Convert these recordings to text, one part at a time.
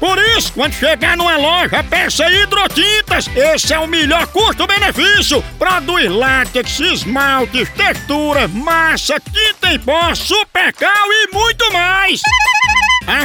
Por isso, quando chegar numa loja, peça hidrotintas. Esse é o melhor custo-benefício. Produz látex, esmaltes, textura, massa, tinta em pó, supercal e muito mais.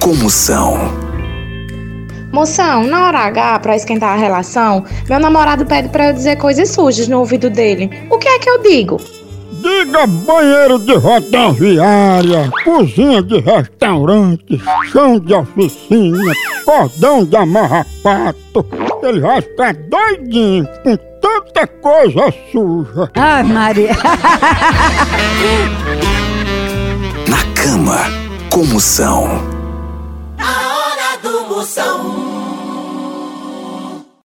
Como são? Moção, na hora H, pra esquentar a relação, meu namorado pede pra eu dizer coisas sujas no ouvido dele. O que é que eu digo? Diga banheiro de rodoviária, cozinha de restaurante, chão de oficina, cordão de amarrapato. Ele vai ficar doidinho com tanta coisa suja. Ai, Maria. Na cama, como são? Moção.